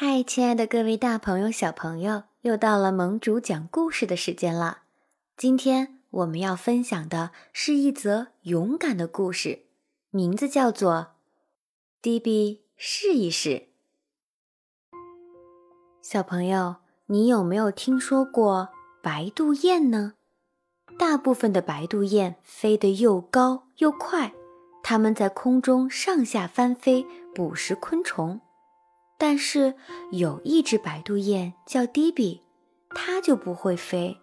嗨，亲爱的各位大朋友、小朋友，又到了盟主讲故事的时间了。今天我们要分享的是一则勇敢的故事，名字叫做《迪比试一试》。小朋友，你有没有听说过白肚雁呢？大部分的白肚雁飞得又高又快，它们在空中上下翻飞，捕食昆虫。但是有一只白肚雁叫迪比，它就不会飞，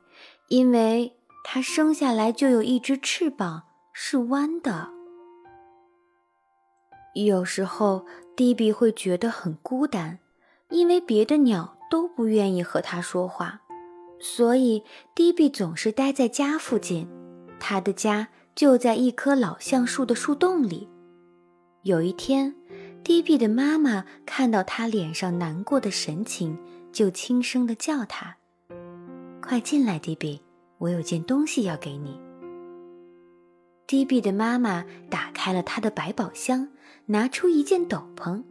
因为它生下来就有一只翅膀是弯的。有时候迪比会觉得很孤单，因为别的鸟都不愿意和它说话，所以迪比总是待在家附近。他的家就在一棵老橡树的树洞里。有一天。迪比的妈妈看到他脸上难过的神情，就轻声地叫他：“快进来，迪比，我有件东西要给你。”迪比的妈妈打开了他的百宝箱，拿出一件斗篷。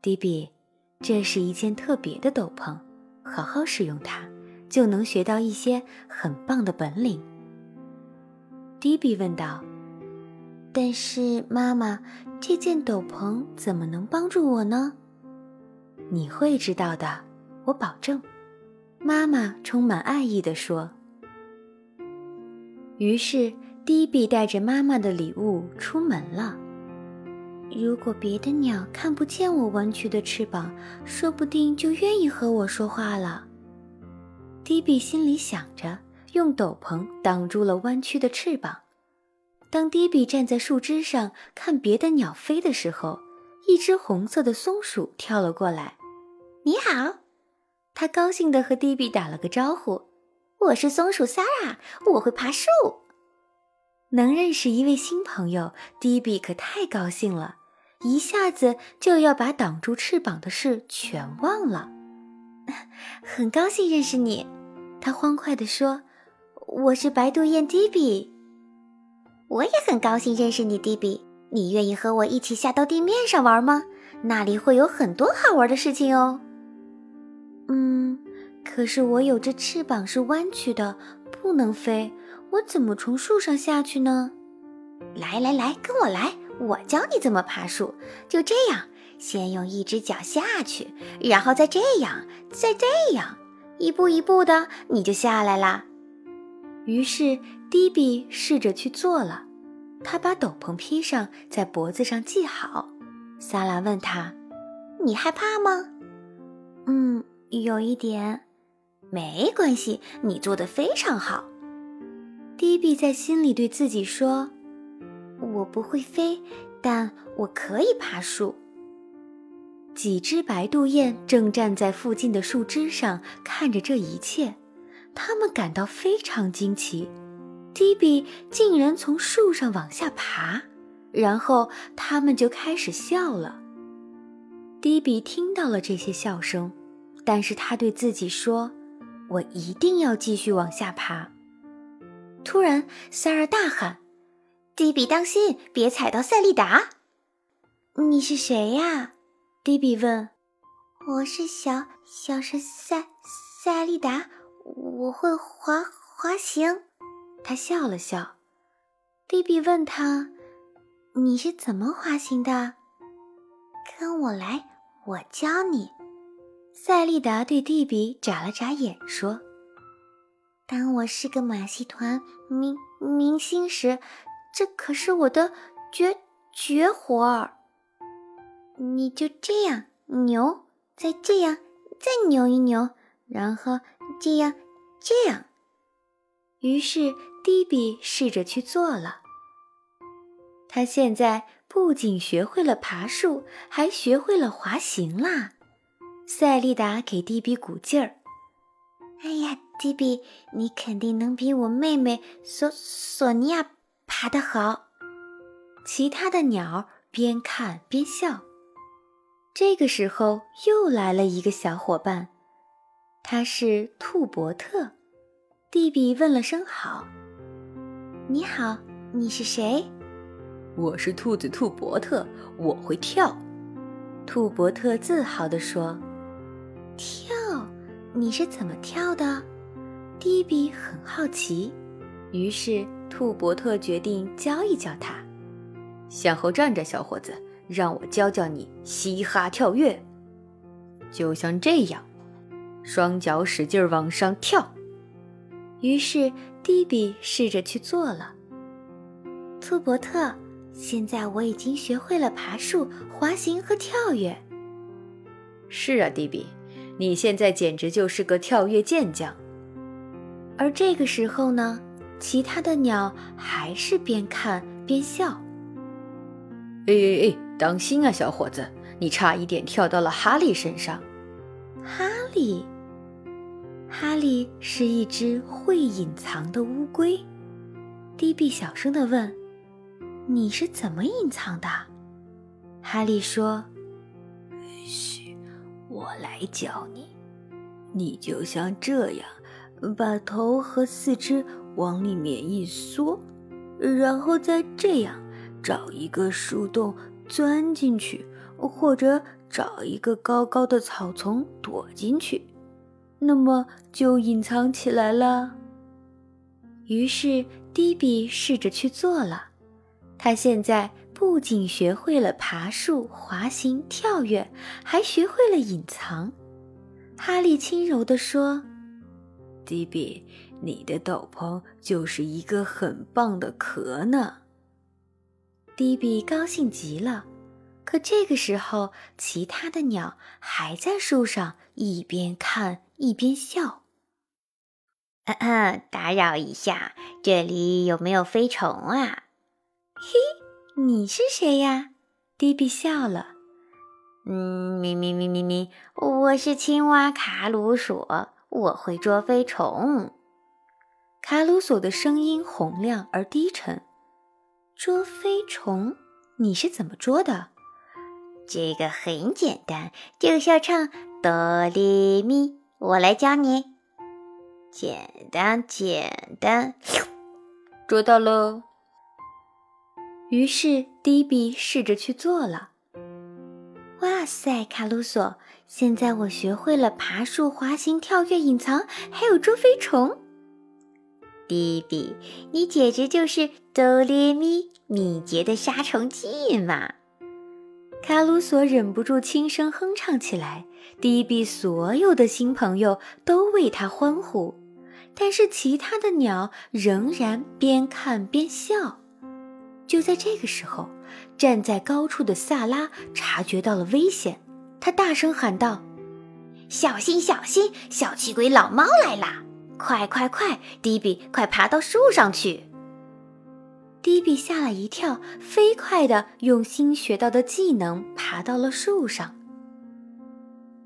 迪比，这是一件特别的斗篷，好好使用它，就能学到一些很棒的本领。迪比问道。但是，妈妈，这件斗篷怎么能帮助我呢？你会知道的，我保证。”妈妈充满爱意地说。于是，迪比带着妈妈的礼物出门了。如果别的鸟看不见我弯曲的翅膀，说不定就愿意和我说话了。迪比心里想着，用斗篷挡住了弯曲的翅膀。当迪比站在树枝上看别的鸟飞的时候，一只红色的松鼠跳了过来。“你好！”他高兴地和迪比打了个招呼。“我是松鼠 Sara，我会爬树。”能认识一位新朋友，迪比可太高兴了，一下子就要把挡住翅膀的事全忘了。很高兴认识你，他欢快地说：“我是白肚雁迪比。”我也很高兴认识你，迪比。你愿意和我一起下到地面上玩吗？那里会有很多好玩的事情哦。嗯，可是我有只翅膀是弯曲的，不能飞，我怎么从树上下去呢？来来来，跟我来，我教你怎么爬树。就这样，先用一只脚下去，然后再这样，再这样，一步一步的，你就下来啦。于是，迪比试着去做了。他把斗篷披上，在脖子上系好。萨拉问他：“你害怕吗？”“嗯，有一点。”“没关系，你做的非常好。”迪比在心里对自己说：“我不会飞，但我可以爬树。”几只白肚雁正站在附近的树枝上，看着这一切。他们感到非常惊奇，迪比竟然从树上往下爬，然后他们就开始笑了。迪比听到了这些笑声，但是他对自己说：“我一定要继续往下爬。”突然，塞尔大喊：“迪比，当心，别踩到赛利达！”“你是谁呀？”迪比问。“我是小小是赛赛利达。”我会滑滑行，他笑了笑。迪比问他：“你是怎么滑行的？”跟我来，我教你。赛利达对蒂比眨了眨眼，说：“当我是个马戏团明明星时，这可是我的绝绝活儿。你就这样扭，再这样，再扭一扭，然后这样。”这样，于是迪比试着去做了。他现在不仅学会了爬树，还学会了滑行啦。赛利达给迪比鼓劲儿：“哎呀，迪比，你肯定能比我妹妹索索尼娅爬得好。”其他的鸟边看边笑。这个时候，又来了一个小伙伴。他是兔伯特，蒂比问了声好。你好，你是谁？我是兔子兔伯特，我会跳。兔伯特自豪地说：“跳，你是怎么跳的？”迪比很好奇，于是兔伯特决定教一教他。向后站着，小伙子，让我教教你嘻哈跳跃，就像这样，双脚使劲往上跳。于是迪比试着去做了。兔伯特，现在我已经学会了爬树、滑行和跳跃。是啊，迪比，你现在简直就是个跳跃健将。而这个时候呢，其他的鸟还是边看边笑。哎哎哎，当心啊，小伙子，你差一点跳到了哈利身上。哈利，哈利是一只会隐藏的乌龟。迪比小声地问：“你是怎么隐藏的？”哈利说：“嘘，我来教你。你就像这样。”把头和四肢往里面一缩，然后再这样找一个树洞钻进去，或者找一个高高的草丛躲进去，那么就隐藏起来了。于是迪比试着去做了，他现在不仅学会了爬树、滑行、跳跃，还学会了隐藏。哈利轻柔地说。迪比，你的斗篷就是一个很棒的壳呢。迪比高兴极了，可这个时候，其他的鸟还在树上一边看一边笑。打扰一下，这里有没有飞虫啊？嘿，你是谁呀？迪比笑了。嗯，咪咪咪咪咪，我是青蛙卡鲁索。我会捉飞虫。卡鲁索的声音洪亮而低沉。捉飞虫，你是怎么捉的？这个很简单，就像唱哆来咪。我来教你。简单，简单，捉到喽。于是迪比试着去做了。哇塞，卡鲁索！现在我学会了爬树、滑行、跳跃、隐藏，还有捉飞虫。迪比，你简直就是哆来咪敏捷的杀虫剂嘛！卡鲁索忍不住轻声哼唱起来。迪比所有的新朋友都为他欢呼，但是其他的鸟仍然边看边笑。就在这个时候，站在高处的萨拉察觉到了危险。他大声喊道：“小心，小心！小气鬼老猫来啦！快快快，迪比，快爬到树上去！”迪比吓了一跳，飞快地用新学到的技能爬到了树上。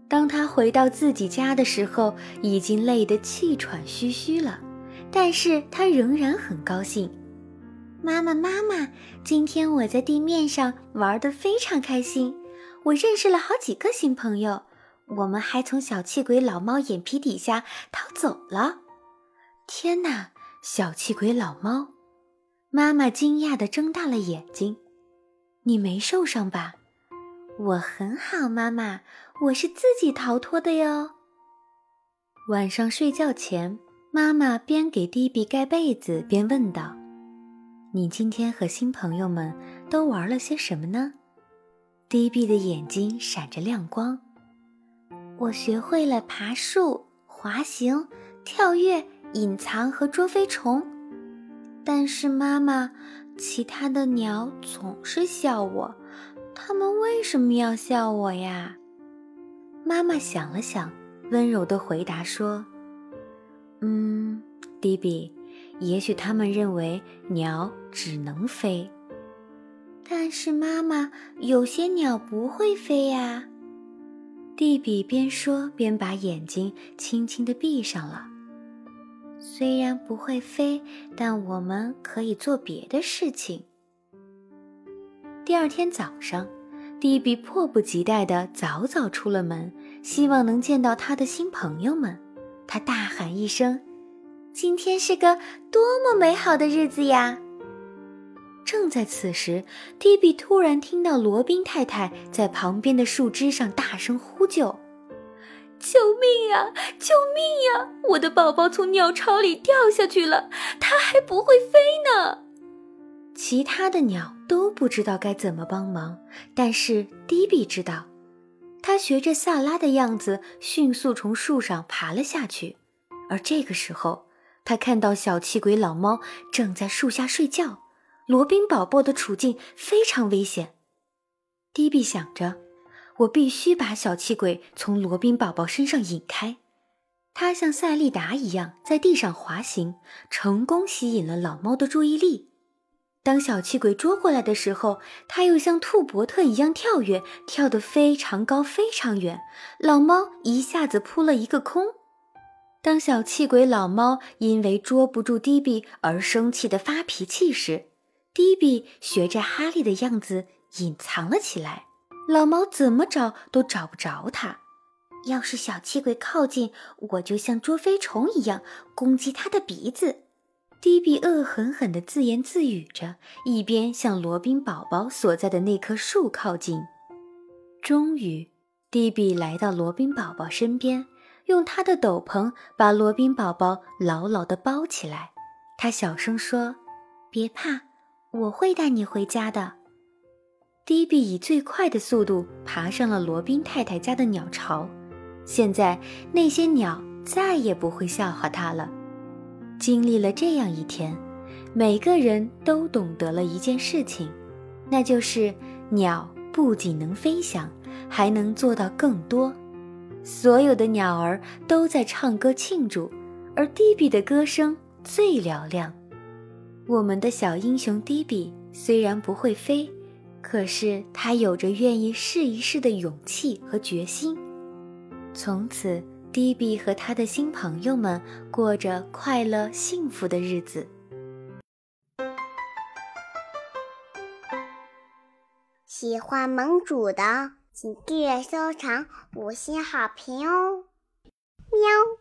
当他回到自己家的时候，已经累得气喘吁吁了，但是他仍然很高兴。妈妈，妈妈，今天我在地面上玩得非常开心。我认识了好几个新朋友，我们还从小气鬼老猫眼皮底下逃走了。天哪，小气鬼老猫！妈妈惊讶地睁大了眼睛。你没受伤吧？我很好，妈妈，我是自己逃脱的哟。晚上睡觉前，妈妈边给迪比盖被子边问道：“你今天和新朋友们都玩了些什么呢？”迪比的眼睛闪着亮光。我学会了爬树、滑行、跳跃、隐藏和捉飞虫。但是妈妈，其他的鸟总是笑我，它们为什么要笑我呀？妈妈想了想，温柔地回答说：“嗯，迪比，也许他们认为鸟只能飞。”但是妈妈，有些鸟不会飞呀。蒂比边说边把眼睛轻轻地闭上了。虽然不会飞，但我们可以做别的事情。第二天早上，蒂比迫不及待地早早出了门，希望能见到他的新朋友们。他大喊一声：“今天是个多么美好的日子呀！”正在此时，迪比突然听到罗宾太太在旁边的树枝上大声呼救：“救命呀！救命呀！我的宝宝从鸟巢里掉下去了，它还不会飞呢！”其他的鸟都不知道该怎么帮忙，但是迪比知道，他学着萨拉的样子，迅速从树上爬了下去。而这个时候，他看到小气鬼老猫正在树下睡觉。罗宾宝宝的处境非常危险，迪比想着，我必须把小气鬼从罗宾宝宝身上引开。他像赛利达一样在地上滑行，成功吸引了老猫的注意力。当小气鬼捉过来的时候，他又像兔伯特一样跳跃，跳得非常高、非常远，老猫一下子扑了一个空。当小气鬼老猫因为捉不住迪比而生气的发脾气时，迪比学着哈利的样子隐藏了起来，老猫怎么找都找不着它。要是小气鬼靠近，我就像捉飞虫一样攻击它的鼻子。迪比恶狠狠地自言自语着，一边向罗宾宝宝所在的那棵树靠近。终于，迪比来到罗宾宝宝身边，用他的斗篷把罗宾宝宝牢牢地包起来。他小声说：“别怕。”我会带你回家的。迪比以最快的速度爬上了罗宾太太家的鸟巢，现在那些鸟再也不会笑话他了。经历了这样一天，每个人都懂得了一件事情，那就是鸟不仅能飞翔，还能做到更多。所有的鸟儿都在唱歌庆祝，而迪比的歌声最嘹亮。我们的小英雄迪比虽然不会飞，可是他有着愿意试一试的勇气和决心。从此，迪比和他的新朋友们过着快乐幸福的日子。喜欢盟主的，请订阅、收藏、五星好评哦！喵。